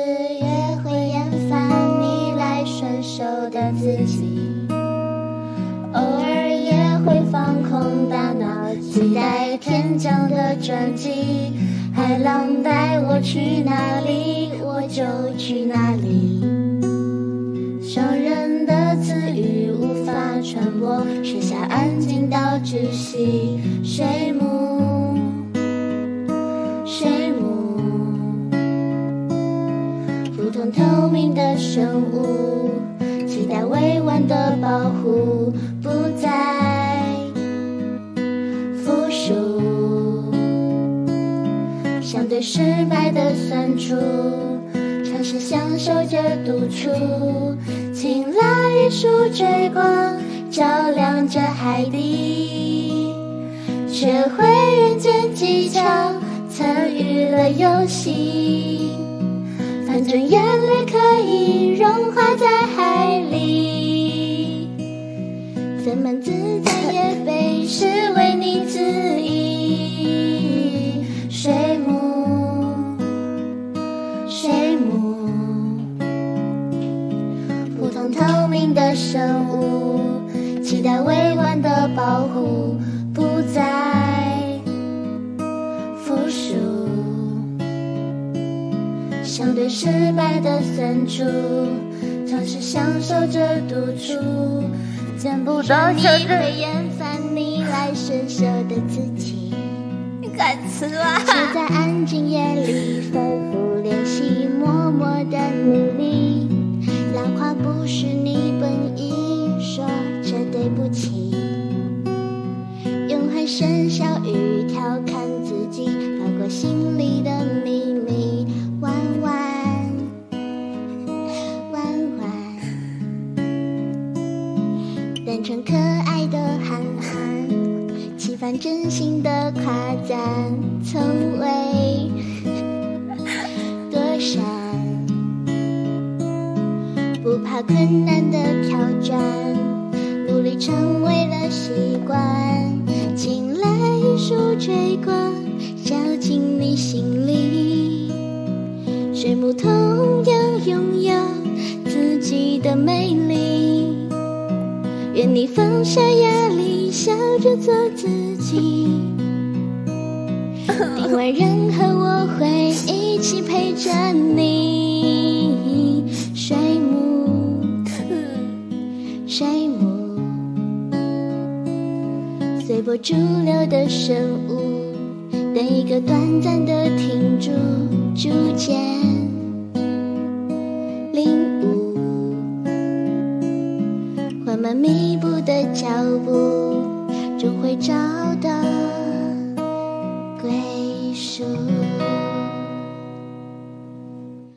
是也会厌烦你来顺受的自己偶尔也会放空大脑期待天降的转机。海浪带我去哪里我就去哪里。伤人的词语无法传播水下安静到窒息。水母生物，期待委婉的保护，不再服输。相对失败的酸楚，尝试享受着独处。青睐一束追光，照亮着海底。学会人间技巧，参与了游戏。反正眼泪可以融化在海里，怎么自在也被视为你自意。水母，水母，普通透明的生物，期待委婉的相对失败的酸楚，尝试享受着独处，见不到你会厌烦你来伸手的自己。敢词啊！是在安静夜里反复练习，默默的努力。浪花不是你本意，说着对不起。用欢声笑语调侃自己，包裹心里的秘密。变成可爱的憨憨，期盼真心的夸赞，从未躲闪，不怕困难的挑战，努力成为了习惯，请来一束追光，照进你心里。水母同样拥有自己的美丽，愿你放下压力，笑着做自己。听完任何我会一起陪着你。水母，水母，随波逐流的生物，等一个短暂的停驻，逐渐领悟，缓慢弥补的脚步，终会找到。